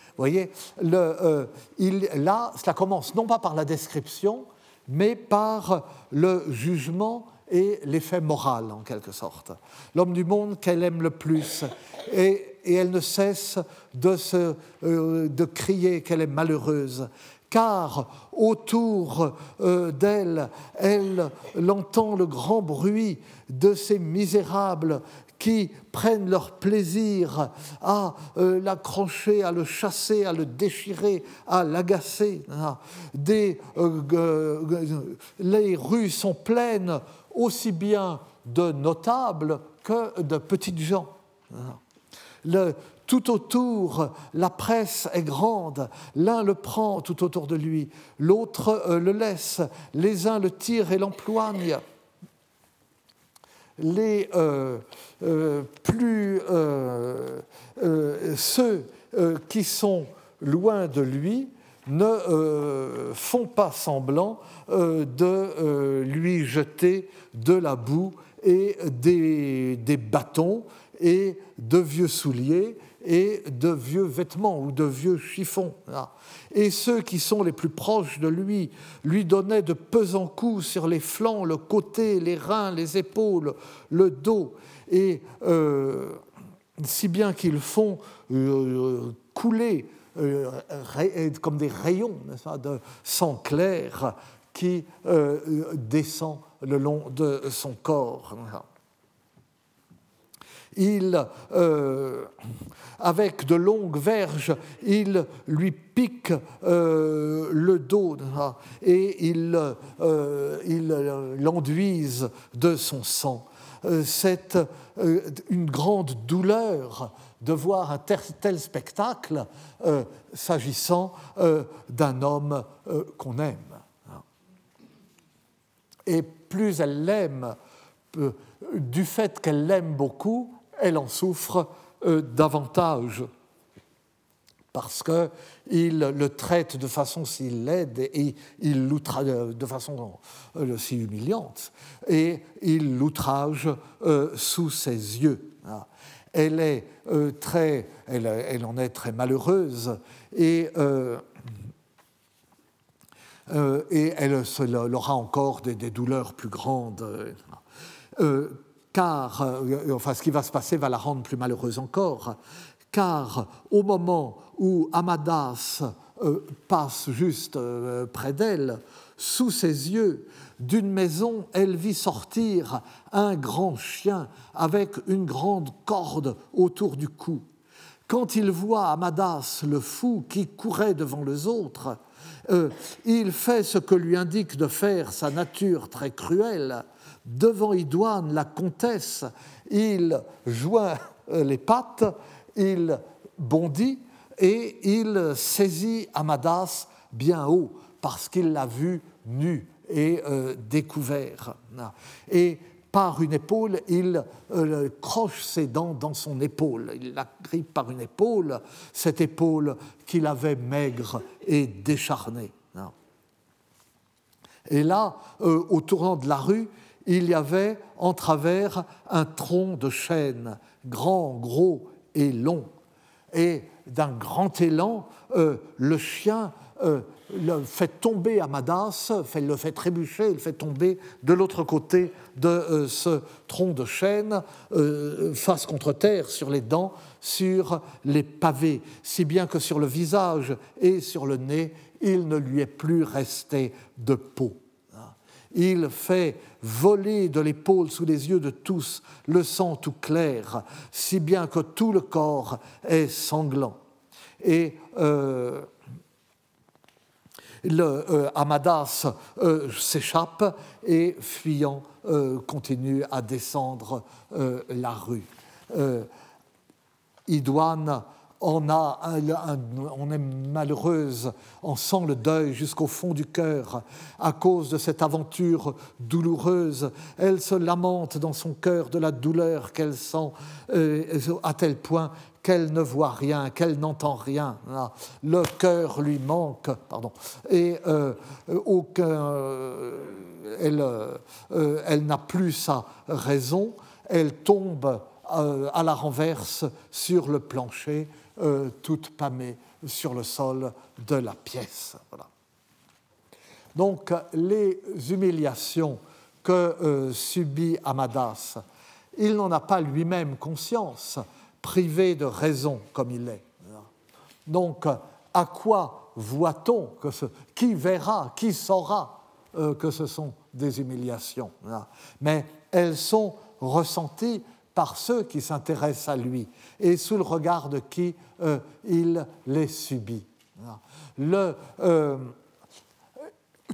B: Vous voyez, là, cela commence non pas par la description, mais par le jugement et l'effet moral, en quelque sorte. L'homme du monde qu'elle aime le plus. Et, elle ne cesse euh, de crier qu'elle est malheureuse, car autour euh, d'elle, elle, elle entend le grand bruit de ces misérables qui prennent leur plaisir à euh, l'accrocher, à le chasser, à le déchirer, à l'agacer. Hein. les rues sont pleines aussi bien de notables que de petites gens. Le, tout autour, la presse est grande, l'un le prend tout autour de lui, l'autre euh, le laisse, les uns le tirent et l'emploignent. Les euh, euh, plus ceux qui sont loin de lui ne font pas semblant de lui jeter de la boue et des, bâtons et de vieux souliers et de vieux vêtements ou de vieux chiffons. Et ceux qui sont les plus proches de lui lui donnaient de pesants coups sur les flancs, le côté, les reins, les épaules, le dos, et euh, si bien qu'ils font euh, couler euh, comme des rayons de sang clair qui descend le long de son corps. Il, euh, avec de longues verges, il lui pique euh, le dos et il, euh, il l'enduise de son sang. C'est une grande douleur de voir un tel spectacle s'agissant d'un homme qu'on aime. Et plus elle l'aime, du fait qu'elle l'aime beaucoup, elle en souffre euh, davantage parce qu'il le traite de façon si laide et il l'outrage de façon euh, si humiliante et il l'outrage sous ses yeux. Elle est très, en est très malheureuse et euh, et elle, aura encore des, douleurs plus grandes. Euh, car, euh, enfin, ce qui va se passer va la rendre plus malheureuse encore, car au moment où Amadas passe juste près d'elle, sous ses yeux, d'une maison, elle vit sortir un grand chien avec une grande corde autour du cou. Quand il voit Amadas, le fou, qui courait devant les autres, euh, il fait ce que lui indique de faire sa nature très cruelle. Devant Idoine, la comtesse, il joint euh, les pattes, il bondit et il saisit Amadas bien haut parce qu'il l'a vu nu et euh, découvert. Et par une épaule, il euh, croche ses dents dans son épaule. Il la grippe par une épaule, cette épaule qu'il avait maigre et décharnée. Et là, euh, au tournant de la rue, il y avait en travers un tronc de chêne, grand, gros et long. Et d'un grand élan, euh, le chien le fait tomber Amadas, le fait trébucher, il fait tomber de l'autre côté de euh, ce tronc de chêne, euh, face contre terre, sur les dents, sur les pavés, si bien que sur le visage et sur le nez, il ne lui est plus resté de peau. Il fait voler de l'épaule sous les yeux de tous le sang tout clair, si bien que tout le corps est sanglant. Et euh, le, euh, Amadas euh, s'échappe et, fuyant, euh, continue à descendre la rue. Idoine on, a on est malheureuse, on sent le deuil jusqu'au fond du cœur à cause de cette aventure douloureuse. Elle se lamente dans son cœur de la douleur qu'elle sent euh, à tel point qu'elle ne voit rien, qu'elle n'entend rien. Le cœur lui manque, pardon, et euh, aucun, euh, elle, elle n'a plus sa raison. Elle tombe à la renverse sur le plancher euh, toute pâmée sur le sol de la pièce. Donc les humiliations que euh, subit Amadas, il n'en a pas lui-même conscience, privé de raison comme il est. Donc à quoi voit-on que qui verra, qui saura euh, que ce sont des humiliations? Mais elles sont ressenties par ceux qui s'intéressent à lui et sous le regard de qui euh, il les subit. Euh,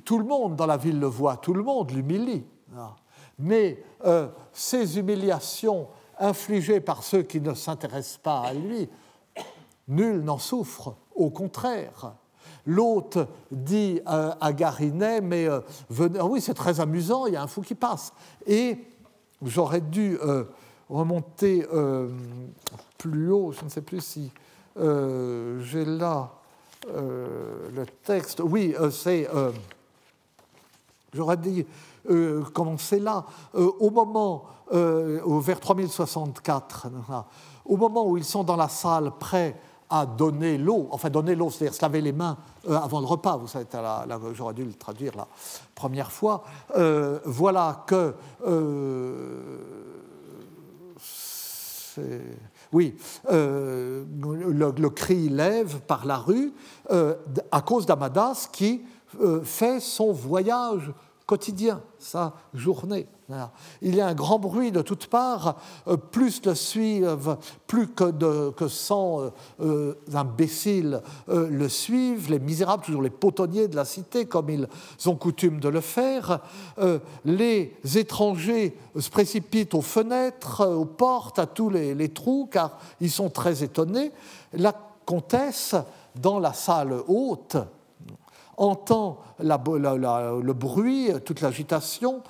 B: tout le monde dans la ville le voit, tout le monde l'humilie. Mais euh, ces humiliations infligées par ceux qui ne s'intéressent pas à lui, nul n'en souffre, au contraire. L'hôte dit à Garinet, mais venez, ah oui, c'est très amusant, il y a un fou qui passe. Et j'aurais dû remonter euh, plus haut, je ne sais plus si euh, j'ai là euh, le texte. Oui, c'est. J'aurais dit commencer là. au moment, vers 3064, au moment où ils sont dans la salle prêts à donner l'eau, enfin donner l'eau, c'est-à-dire se laver les mains avant le repas, vous savez, j'aurais dû le traduire la première fois, voilà que oui, euh, le, cri lève par la rue euh, à cause d'Amadas qui euh, fait son voyage quotidien, sa journée. Il y a un grand bruit de toutes parts, euh, plus le suivent, plus que, de, que 100 euh, euh, imbéciles le suivent, les misérables, toujours les potonniers de la cité, comme ils ont coutume de le faire. les étrangers se précipitent aux fenêtres, aux portes, à tous les trous, car ils sont très étonnés. La comtesse, dans la salle haute, entend le bruit, toute l'agitation,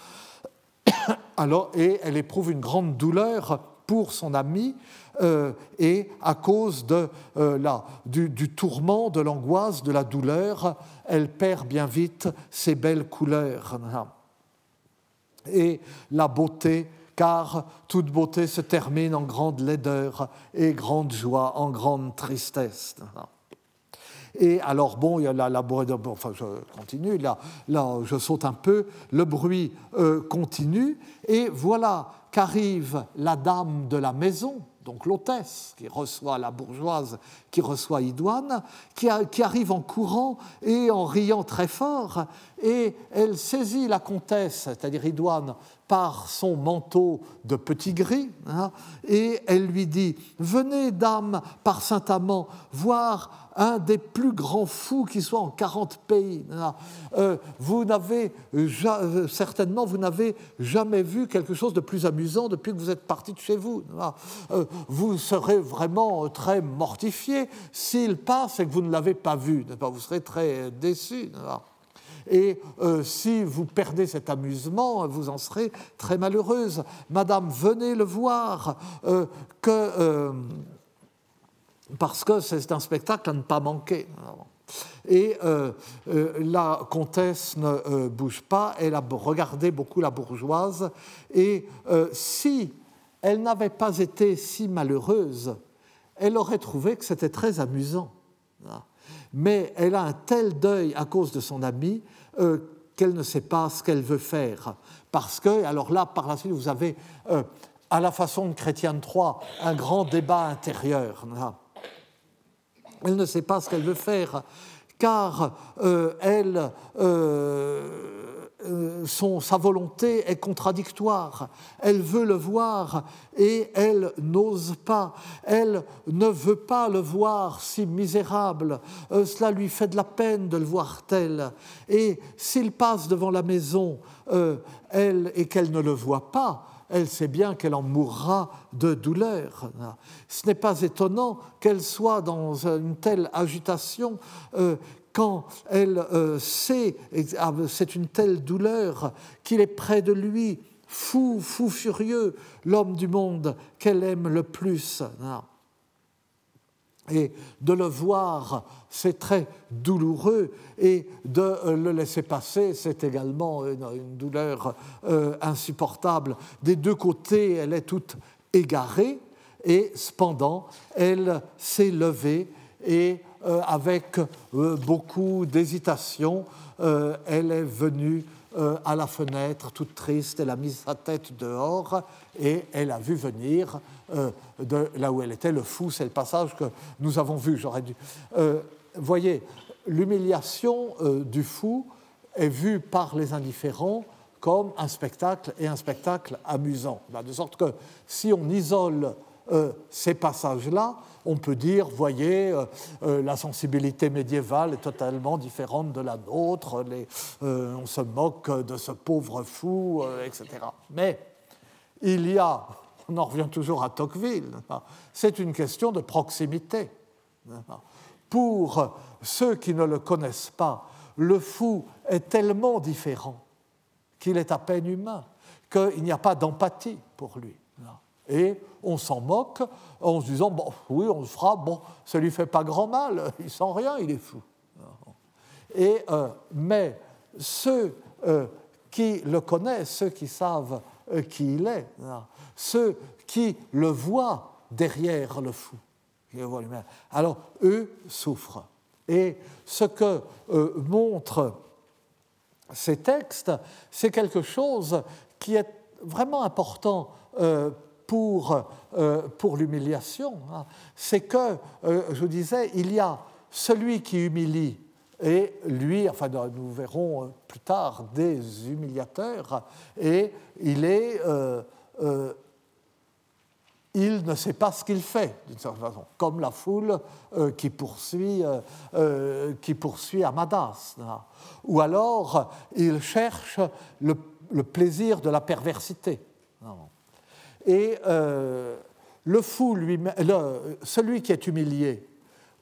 B: (coughs) alors, et elle éprouve une grande douleur pour son ami euh, et à cause de, euh, du, du, tourment, de l'angoisse, de la douleur, elle perd bien vite ses belles couleurs. Et la beauté, car toute beauté se termine en grande laideur et grande joie, en grande tristesse. Et alors, bon, il y a la, la enfin, je continue, là, là, je saute un peu, le bruit euh, continue, et voilà qu'arrive la dame de la maison, donc l'hôtesse qui reçoit la bourgeoise, qui reçoit Idoine, qui, arrive en courant et en riant très fort, et elle saisit la comtesse, c'est-à-dire Idoine, par son manteau de petit gris, hein, et elle lui dit Venez, dame, par Saint-Amand, voir un des plus grands fous qui soit en 40 pays. Euh, vous n'avez euh, certainement vous n'avez jamais vu quelque chose de plus amusant depuis que vous êtes parti de chez vous. Euh, vous serez vraiment très mortifié s'il passe et que vous ne l'avez pas vu. Vous serez très déçu. Et si vous perdez cet amusement, vous en serez très malheureuse. Madame, venez le voir, que, parce que c'est un spectacle à ne pas manquer. Et la comtesse ne bouge pas, elle a regardé beaucoup la bourgeoise, et si elle n'avait pas été si malheureuse, elle aurait trouvé que c'était très amusant. Mais elle a un tel deuil à cause de son ami euh, qu'elle ne sait pas ce qu'elle veut faire. Parce que, alors là, par la suite, vous avez, euh, à la façon de Chrétienne 3, un grand débat intérieur. Elle ne sait pas ce qu'elle veut faire, car euh, elle euh, son, sa volonté est contradictoire. Elle veut le voir et elle n'ose pas. Elle ne veut pas le voir si misérable. Euh, cela lui fait de la peine de le voir tel. Et s'il passe devant la maison, euh, elle, et qu'elle ne le voit pas, elle sait bien qu'elle en mourra de douleur. Ce n'est pas étonnant qu'elle soit dans une telle agitation euh, quand elle euh, sait, ah, c'est une telle douleur qu'il est près de lui, fou, fou furieux, l'homme du monde qu'elle aime le plus. Et de le voir, c'est très douloureux, et de euh, le laisser passer, c'est également une, douleur euh, insupportable. Des deux côtés, elle est toute égarée, et cependant, elle s'est levée, et euh, avec beaucoup d'hésitation, elle est venue à la fenêtre, toute triste, elle a mis sa tête dehors, et elle a vu venir de là où elle était, le fou, c'est le passage que nous avons vu. J'aurais dû. Euh, voyez, l'humiliation euh, du fou est vue par les indifférents comme un spectacle et un spectacle amusant. De sorte que si on isole ces passages-là, on peut dire, voyez, la sensibilité médiévale est totalement différente de la nôtre, on se moque de ce pauvre fou, etc. Mais il y a on en revient toujours à Tocqueville, c'est une question de proximité. Pour ceux qui ne le connaissent pas, le fou est tellement différent qu'il est à peine humain, qu'il n'y a pas d'empathie pour lui. Et on s'en moque en se disant, bon, oui, on le fera, bon, ça lui fait pas grand mal, (laughs) il sent rien, il est fou. Et, euh, mais ceux euh, qui le connaissent, ceux qui savent euh, qui il est, ceux qui le voient derrière le fou. Alors, eux souffrent. Et ce que euh, montrent ces textes, c'est quelque chose qui est vraiment important euh, pour, euh, pour l'humiliation. Hein. C'est que, je vous disais, il y a celui qui humilie et lui, enfin nous verrons plus tard des humiliateurs, et il est il ne sait pas ce qu'il fait, d'une certaine façon, comme la foule euh, qui, poursuit, euh, euh, qui poursuit Amadas. Ou alors, il cherche le, plaisir de la perversité. Et le fou, lui, celui qui est humilié,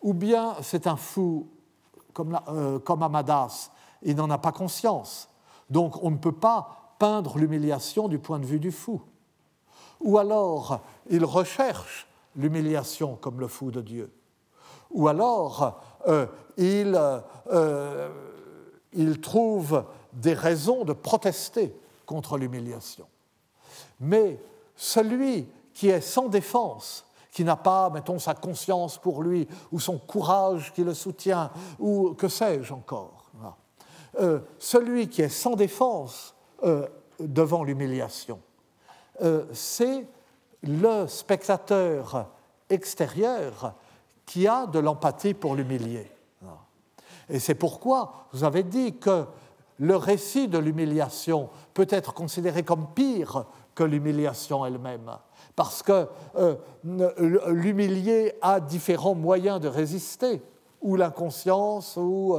B: ou bien c'est un fou comme, comme Amadas, il n'en a pas conscience. Donc on ne peut pas peindre l'humiliation du point de vue du fou ou alors il recherche l'humiliation comme le fou de Dieu, ou alors euh, il, euh, il trouve des raisons de protester contre l'humiliation. Mais celui qui est sans défense, qui n'a pas, mettons, sa conscience pour lui, ou son courage qui le soutient, ou que sais-je encore, euh, celui qui est sans défense devant l'humiliation, c'est le spectateur extérieur qui a de l'empathie pour l'humilié. Et c'est pourquoi vous avez dit que le récit de l'humiliation peut être considéré comme pire que l'humiliation elle-même, parce que euh, l'humilié a différents moyens de résister, ou l'inconscience, ou,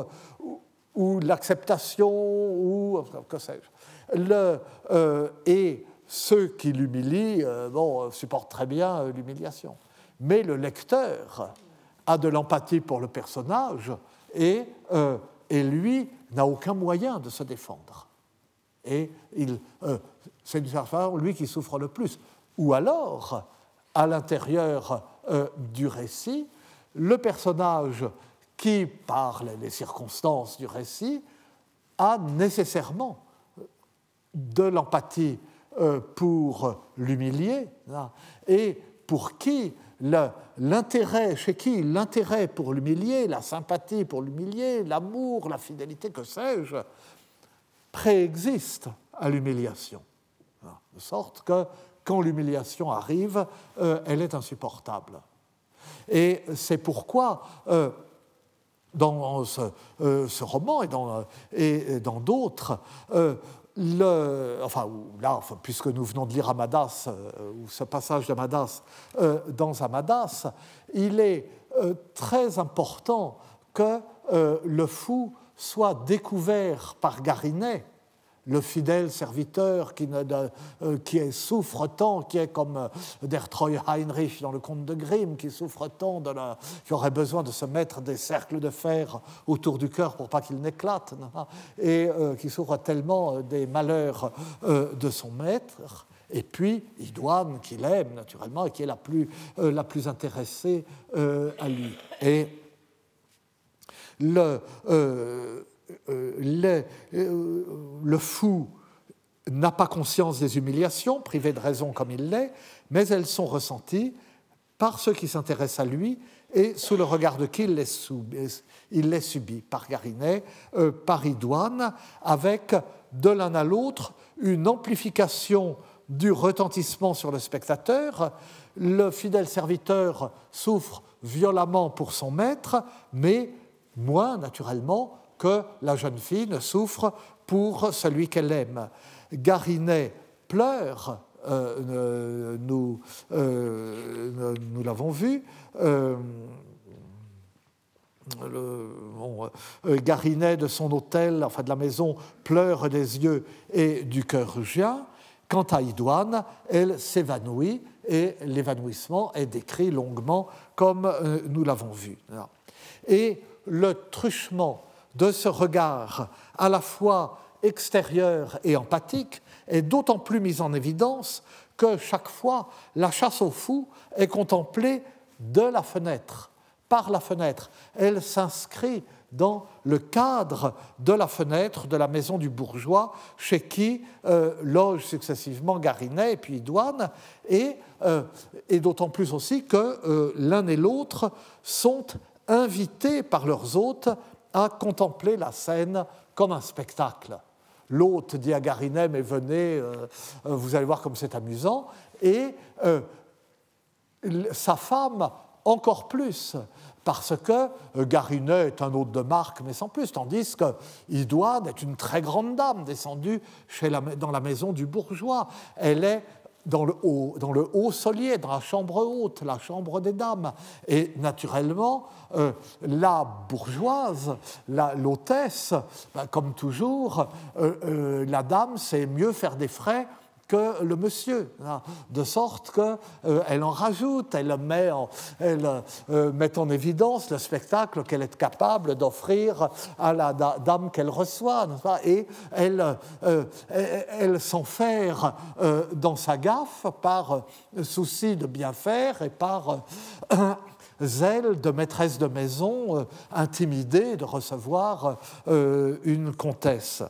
B: ou, l'acceptation, ou que sais-je. Euh, et ceux qui l'humilient euh, bon, supportent très bien euh, l'humiliation. Mais le lecteur a de l'empathie pour le personnage et, euh, lui n'a aucun moyen de se défendre. Et c'est lui qui souffre le plus. Ou alors, à l'intérieur du récit, le personnage qui, par les circonstances du récit, a nécessairement de l'empathie euh, pour l'humilier et pour qui l'intérêt, chez qui l'intérêt pour l'humilier, la sympathie pour l'humilier, l'amour, la fidélité, que sais-je, préexiste à l'humiliation. De sorte que quand l'humiliation arrive, euh, elle est insupportable. Et c'est pourquoi, euh, dans ce, roman et dans d'autres, enfin, là, puisque nous venons de lire Amadas, euh, ou ce passage d'Amadas euh, dans Amadas, il est euh, très important que le fou soit découvert par Garinet le fidèle serviteur qui, euh, qui souffre tant, qui est comme euh, Der Heinrich dans le conte de Grimm, qui souffre tant, de qui aurait besoin de se mettre des cercles de fer autour du cœur pour pas qu'il n'éclate, et euh, qui souffre tellement des malheurs de son maître. Et puis Idoine, qu'il aime naturellement et qui est la plus, la plus intéressée à lui. Et le, le, le fou n'a pas conscience des humiliations, privé de raison comme il l'est, mais elles sont ressenties par ceux qui s'intéressent à lui et sous le regard de qui il les, subit, il les subit par Garinet, euh, par Idoine, avec de l'un à l'autre une amplification du retentissement sur le spectateur. Le fidèle serviteur souffre violemment pour son maître, mais moins naturellement que la jeune fille ne souffre pour celui qu'elle aime. Garinet pleure, euh, nous, euh, nous l'avons vu. Euh, Garinet de son hôtel, enfin de la maison, pleure des yeux et du cœur gien. Quant à Idoine, elle s'évanouit et l'évanouissement est décrit longuement comme nous l'avons vu. Et le truchement de ce regard à la fois extérieur et empathique est d'autant plus mis en évidence que chaque fois la chasse au fou est contemplée de la fenêtre, par la fenêtre. Elle s'inscrit dans le cadre de la fenêtre de la maison du bourgeois chez qui euh, loge successivement Garinet et puis Douane, et, euh, d'autant plus aussi que euh, l'un et l'autre sont invités par leurs hôtes à contempler la scène comme un spectacle. L'hôte dit à Garinet, mais venez, euh, euh, vous allez voir comme c'est amusant. Et euh, sa femme, encore plus, parce que Garinet est un hôte de marque, mais sans plus, tandis que Idoine est une très grande dame descendue dans la maison du bourgeois. Elle est dans le, haut, dans le haut solier, dans la chambre haute, la chambre des dames. Et naturellement, euh, la bourgeoise, l'hôtesse, ben, comme toujours, euh, euh, la dame sait mieux faire des frais que le monsieur, hein, de sorte qu'elle euh, en rajoute, elle, met en, elle euh, met en évidence le spectacle qu'elle est capable d'offrir à la dame qu'elle reçoit, et elle, euh, elle s'enferre dans sa gaffe par souci de bien faire et par (coughs) zèle de maîtresse de maison intimidée de recevoir une comtesse.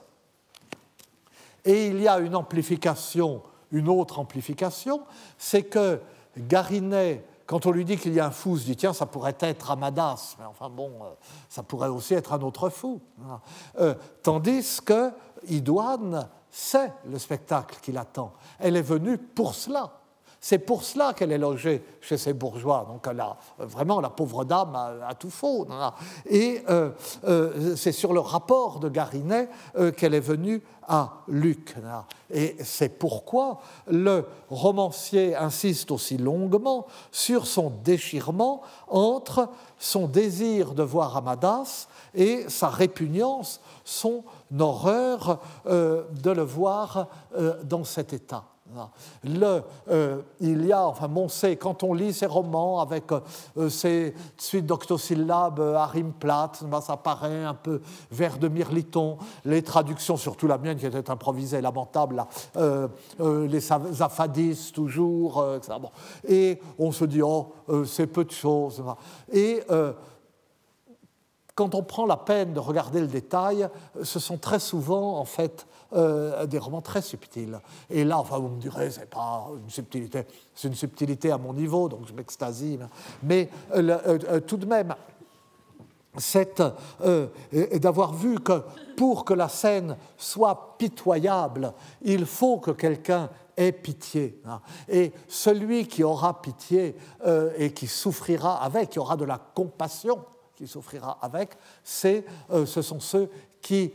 B: Et il y a une amplification, une autre amplification, c'est que Garinet, quand on lui dit qu'il y a un fou, se dit tiens, ça pourrait être Amadas, mais enfin bon, euh, ça pourrait aussi être un autre fou. Euh, tandis que Idoine sait le spectacle qui l'attend. Elle est venue pour cela. C'est pour cela qu'elle est logée chez ces bourgeois. Donc elle a, vraiment, la pauvre dame a, tout faux. Et euh, euh, c'est sur le rapport de Garinet euh, qu'elle est venue à Luc. Et c'est pourquoi le romancier insiste aussi longuement sur son déchirement entre son désir de voir Amadas et sa répugnance, son horreur de le voir dans cet état. Le, euh, il y a, enfin, on sait, quand on lit ces romans avec euh, ces suites d'octosyllabes à rime plate, ben, ça paraît un peu vers de Mirliton. Les traductions, surtout la mienne qui était improvisée, lamentable, euh, les affadis toujours, Et on se dit, oh, c'est peu de choses. Et quand on prend la peine de regarder le détail, ce sont très souvent, en fait, euh, des romans très subtils. Et là, enfin, vous me direz, c'est pas une subtilité, c'est une subtilité à mon niveau, donc je m'extasie. Mais euh, euh, tout de même, c'est d'avoir vu que pour que la scène soit pitoyable, il faut que quelqu'un ait pitié. Hein. Et celui qui aura pitié et qui souffrira avec, qui aura de la compassion, qui souffrira avec, ce sont ceux qui,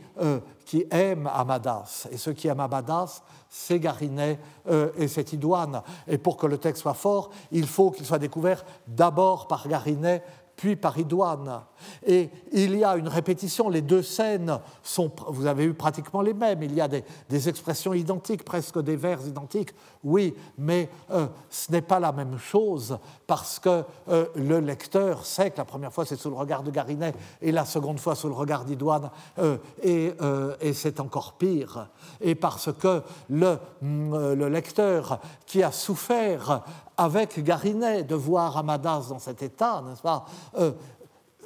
B: qui aiment Amadas. Et ceux qui aiment Amadas, c'est Garinet euh, et c'est Idoine. Et pour que le texte soit fort, il faut qu'il soit découvert d'abord par Garinet puis par Idoine. Et il y a une répétition, les deux scènes sont, vous avez eu pratiquement les mêmes, il y a des, expressions identiques, presque des vers identiques, oui, mais euh, ce n'est pas la même chose parce que euh, le lecteur sait que la première fois c'est sous le regard de Garinet et la seconde fois sous le regard d'Idoine, euh, et, et c'est encore pire. Et parce que le, le lecteur qui a souffert avec Garinet de voir Amadas dans cet état, n'est-ce pas, euh,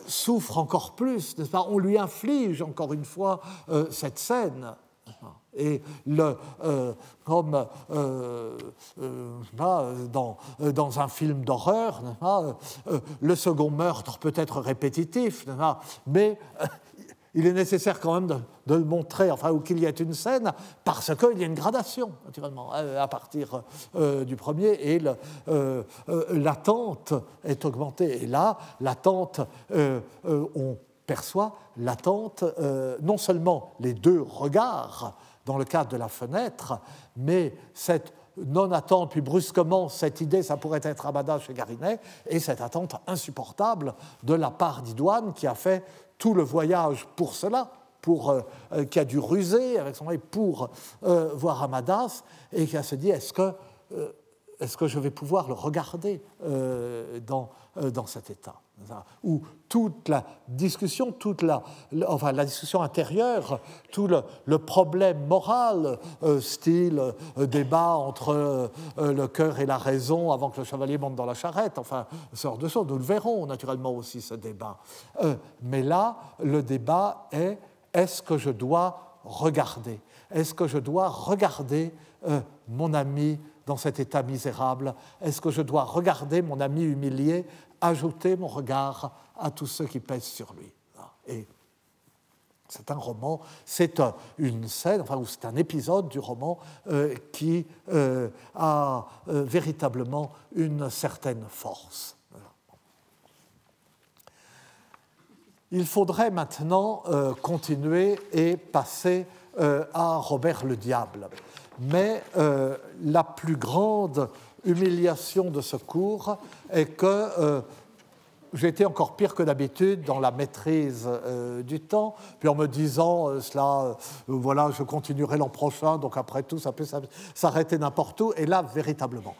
B: souffre encore plus, n'est-ce pas On lui inflige encore une fois euh, cette scène. Et le, euh, comme dans, dans, un film d'horreur, le second meurtre peut être répétitif, mais il est nécessaire quand même de, le montrer, enfin, ou qu'il y ait une scène, parce qu'il y a une gradation, naturellement, euh, à partir euh, du premier, et euh, l'attente est augmentée. Et là, l'attente, on perçoit l'attente, non seulement les deux regards dans le cadre de la fenêtre, mais cette non-attente, puis brusquement, cette idée, ça pourrait être Abada chez Garinet, et cette attente insupportable de la part d'Idoine qui a fait tout le voyage pour cela, euh, euh, qui a dû ruser avec son mari pour euh, voir Amadas, et qui a se dit est-ce que, je vais pouvoir le regarder dans cet état? Où toute la discussion, toute la, enfin, la discussion intérieure, tout le, problème moral, style débat entre le cœur et la raison avant que le chevalier monte dans la charrette, enfin, ce genre de choses, nous le verrons naturellement aussi ce débat. mais là, le débat est est-ce que je dois regarder? Est-ce que je dois regarder mon ami dans cet état misérable? Est-ce que je dois regarder mon ami humilié ajouter mon regard à tous ceux qui pèsent sur lui. Et c'est un roman, c'est une scène, enfin, c'est un épisode du roman euh, qui euh, a euh, véritablement une certaine force. Il faudrait maintenant continuer et passer à Robert le Diable. Mais la plus grande humiliation de ce cours est que euh, j'étais encore pire que d'habitude dans la maîtrise euh, du temps, puis en me disant, euh, cela, voilà, je continuerai l'an prochain, donc après tout, ça peut s'arrêter n'importe où, et là, véritablement,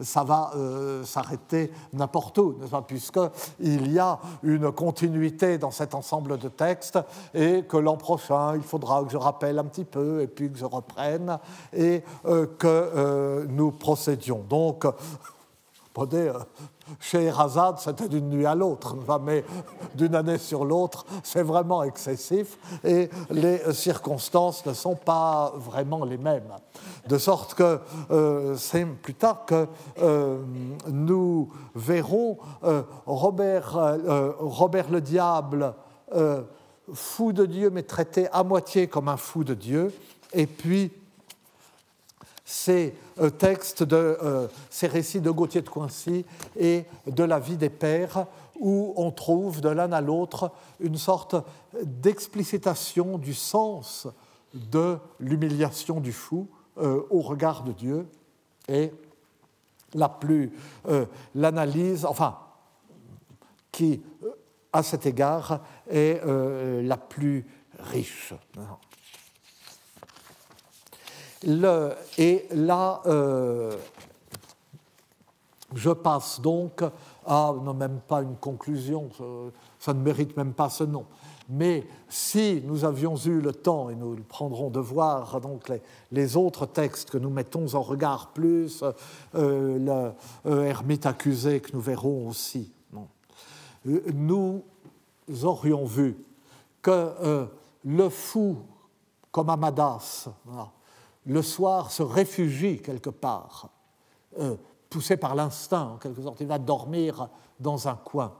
B: ça va s'arrêter n'importe où, puisqu'il y a une continuité dans cet ensemble de textes, et que l'an prochain, il faudra que je rappelle un petit peu, et puis que je reprenne, et que nous procédions. Donc, prenez chez Erazade, c'était d'une nuit à l'autre, (laughs) mais d'une année sur l'autre, c'est vraiment excessif et les circonstances ne sont pas vraiment les mêmes. De sorte que euh, c'est plus tard que euh, nous verrons euh, Robert, Robert le Diable, fou de Dieu, mais traité à moitié comme un fou de Dieu, et puis ces euh, textes de euh, ces récits de Gauthier de Coincy et de la vie des pères, où on trouve de l'un à l'autre une sorte d'explicitation du sens de l'humiliation du fou euh, au regard de Dieu. Et la plus l'analyse, enfin, qui à cet égard est la plus riche et là, euh, je passe donc à, non même pas une conclusion, ça, ne mérite même pas ce nom. Mais si nous avions eu le temps, et nous le prendrons de voir donc les, autres textes que nous mettons en regard plus, euh, le Hermite accusé que nous verrons aussi, euh, nous aurions vu que le fou comme Amadas, le soir se réfugie quelque part, euh, poussé par l'instinct en quelque sorte. Il va dormir dans un coin.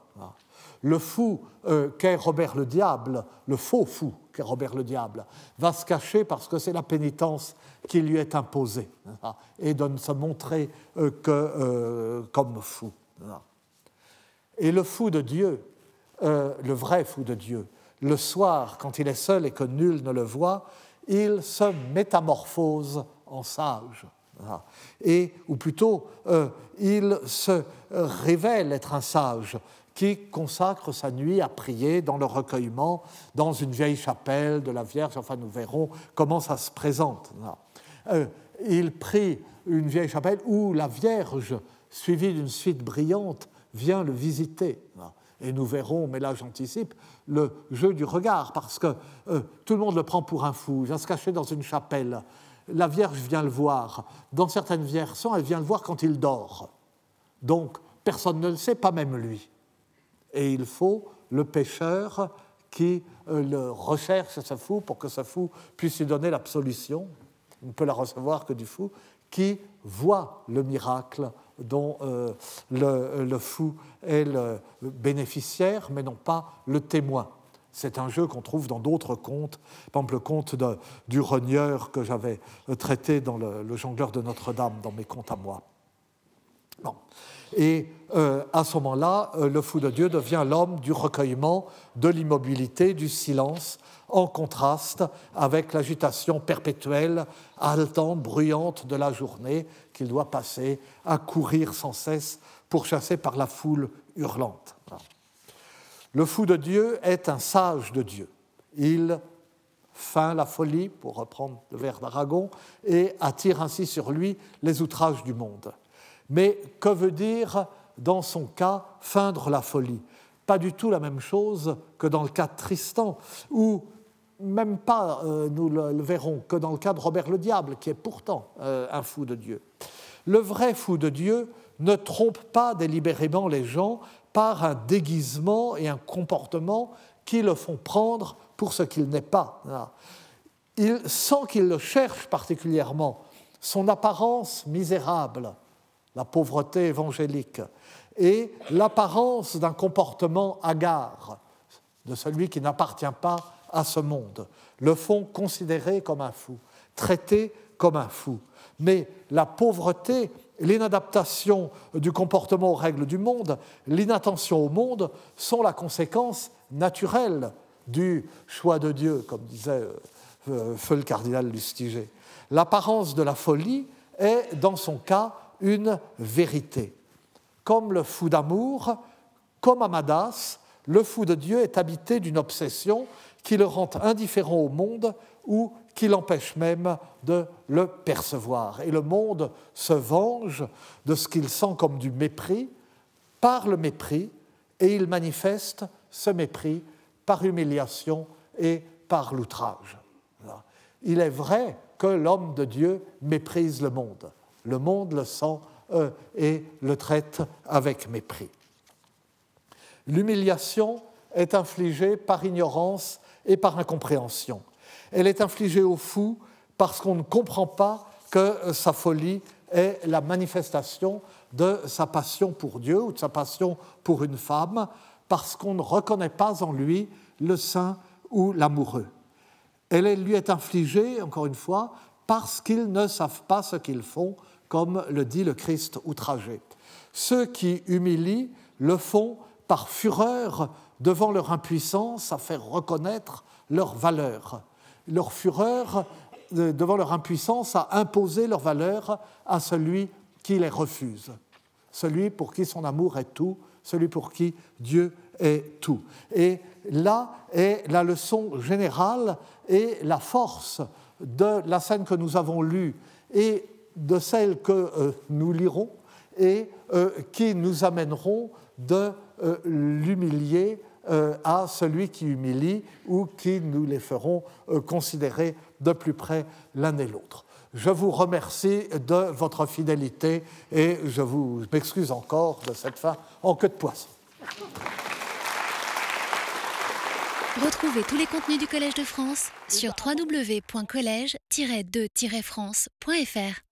B: Le fou euh, qu'est Robert le Diable, le faux fou qu'est Robert le Diable, va se cacher parce que c'est la pénitence qui lui est imposée et de ne se montrer euh, que comme fou. Et le fou de Dieu, le vrai fou de Dieu, le soir, quand il est seul et que nul ne le voit, il se métamorphose en sage. Et, ou plutôt, euh, il se révèle être un sage, qui consacre sa nuit à prier dans le recueillement, dans une vieille chapelle de la Vierge. Enfin, nous verrons comment ça se présente. Euh, il prie une vieille chapelle où la Vierge, suivie d'une suite brillante, vient le visiter. Et nous verrons, mais là j'anticipe, le jeu du regard, parce que euh, tout le monde le prend pour un fou, il vient se cacher dans une chapelle. La Vierge vient le voir. Dans certaines versions, elle vient le voir quand il dort. Donc, personne ne le sait, pas même lui. Et il faut le pécheur qui euh, le recherche ce fou pour que ce fou puisse lui donner l'absolution. On ne peut la recevoir que du fou, qui voit le miracle dont euh, le, fou est le bénéficiaire, mais non pas le témoin. C'est un jeu qu'on trouve dans d'autres contes, par exemple le conte du rogneur que j'avais traité dans le, jongleur de Notre-Dame, dans mes contes à moi. Et euh, à ce moment-là, euh, le fou de Dieu devient l'homme du recueillement, de l'immobilité, du silence, en contraste avec l'agitation perpétuelle, haletante, bruyante de la journée qu'il doit passer à courir sans cesse, pourchassé par la foule hurlante. Le fou de Dieu est un sage de Dieu. Il feint la folie, pour reprendre le vers d'Aragon, et attire ainsi sur lui les outrages du monde. Mais que veut dire, dans son cas, feindre la folie? Pas du tout la même chose que dans le cas de Tristan, où même pas, euh, nous le, verrons, que dans le cas de Robert le Diable, qui est pourtant euh, un fou de Dieu. Le vrai fou de Dieu ne trompe pas délibérément les gens par un déguisement et un comportement qui le font prendre pour ce qu'il n'est pas. Il, sans qu'il le cherche particulièrement, son apparence misérable, la pauvreté évangélique, et l'apparence d'un comportement hagard, de celui qui n'appartient pas à ce monde, le font considérer comme un fou, traiter comme un fou. Mais la pauvreté, l'inadaptation du comportement aux règles du monde, l'inattention au monde sont la conséquence naturelle du choix de Dieu, comme disait euh, Feu le cardinal Lustiger. L'apparence de la folie est, dans son cas, une vérité. Comme le fou d'amour, comme Amadas, le fou de Dieu est habité d'une obsession qui le rend indifférent au monde ou qui l'empêche même de le percevoir. Et le monde se venge de ce qu'il sent comme du mépris par le mépris, et il manifeste ce mépris par humiliation et par l'outrage. Il est vrai que l'homme de Dieu méprise le monde. Le monde le sent euh, et le traite avec mépris. L'humiliation est infligée par ignorance et par incompréhension. Elle est infligée au fou parce qu'on ne comprend pas que sa folie est la manifestation de sa passion pour Dieu ou de sa passion pour une femme, parce qu'on ne reconnaît pas en lui le saint ou l'amoureux. Elle lui est infligée, encore une fois, parce qu'ils ne savent pas ce qu'ils font, comme le dit le Christ outragé. Ceux qui humilient le font par fureur devant leur impuissance à faire reconnaître leur valeur, leur fureur euh, devant leur impuissance à imposer leur valeur à celui qui les refuse, celui pour qui son amour est tout, celui pour qui Dieu est tout. Et là est la leçon générale et la force de la scène que nous avons lue et de celle que euh, nous lirons et euh, qui nous amèneront de euh, l'humilier à celui qui humilie ou qui nous les feront considérer de plus près l'un et l'autre. Je vous remercie de votre fidélité et je vous m'excuse encore de cette fin en queue de poisson.
A: Retrouvez tous les contenus du Collège de France sur www.colège-2-france.fr.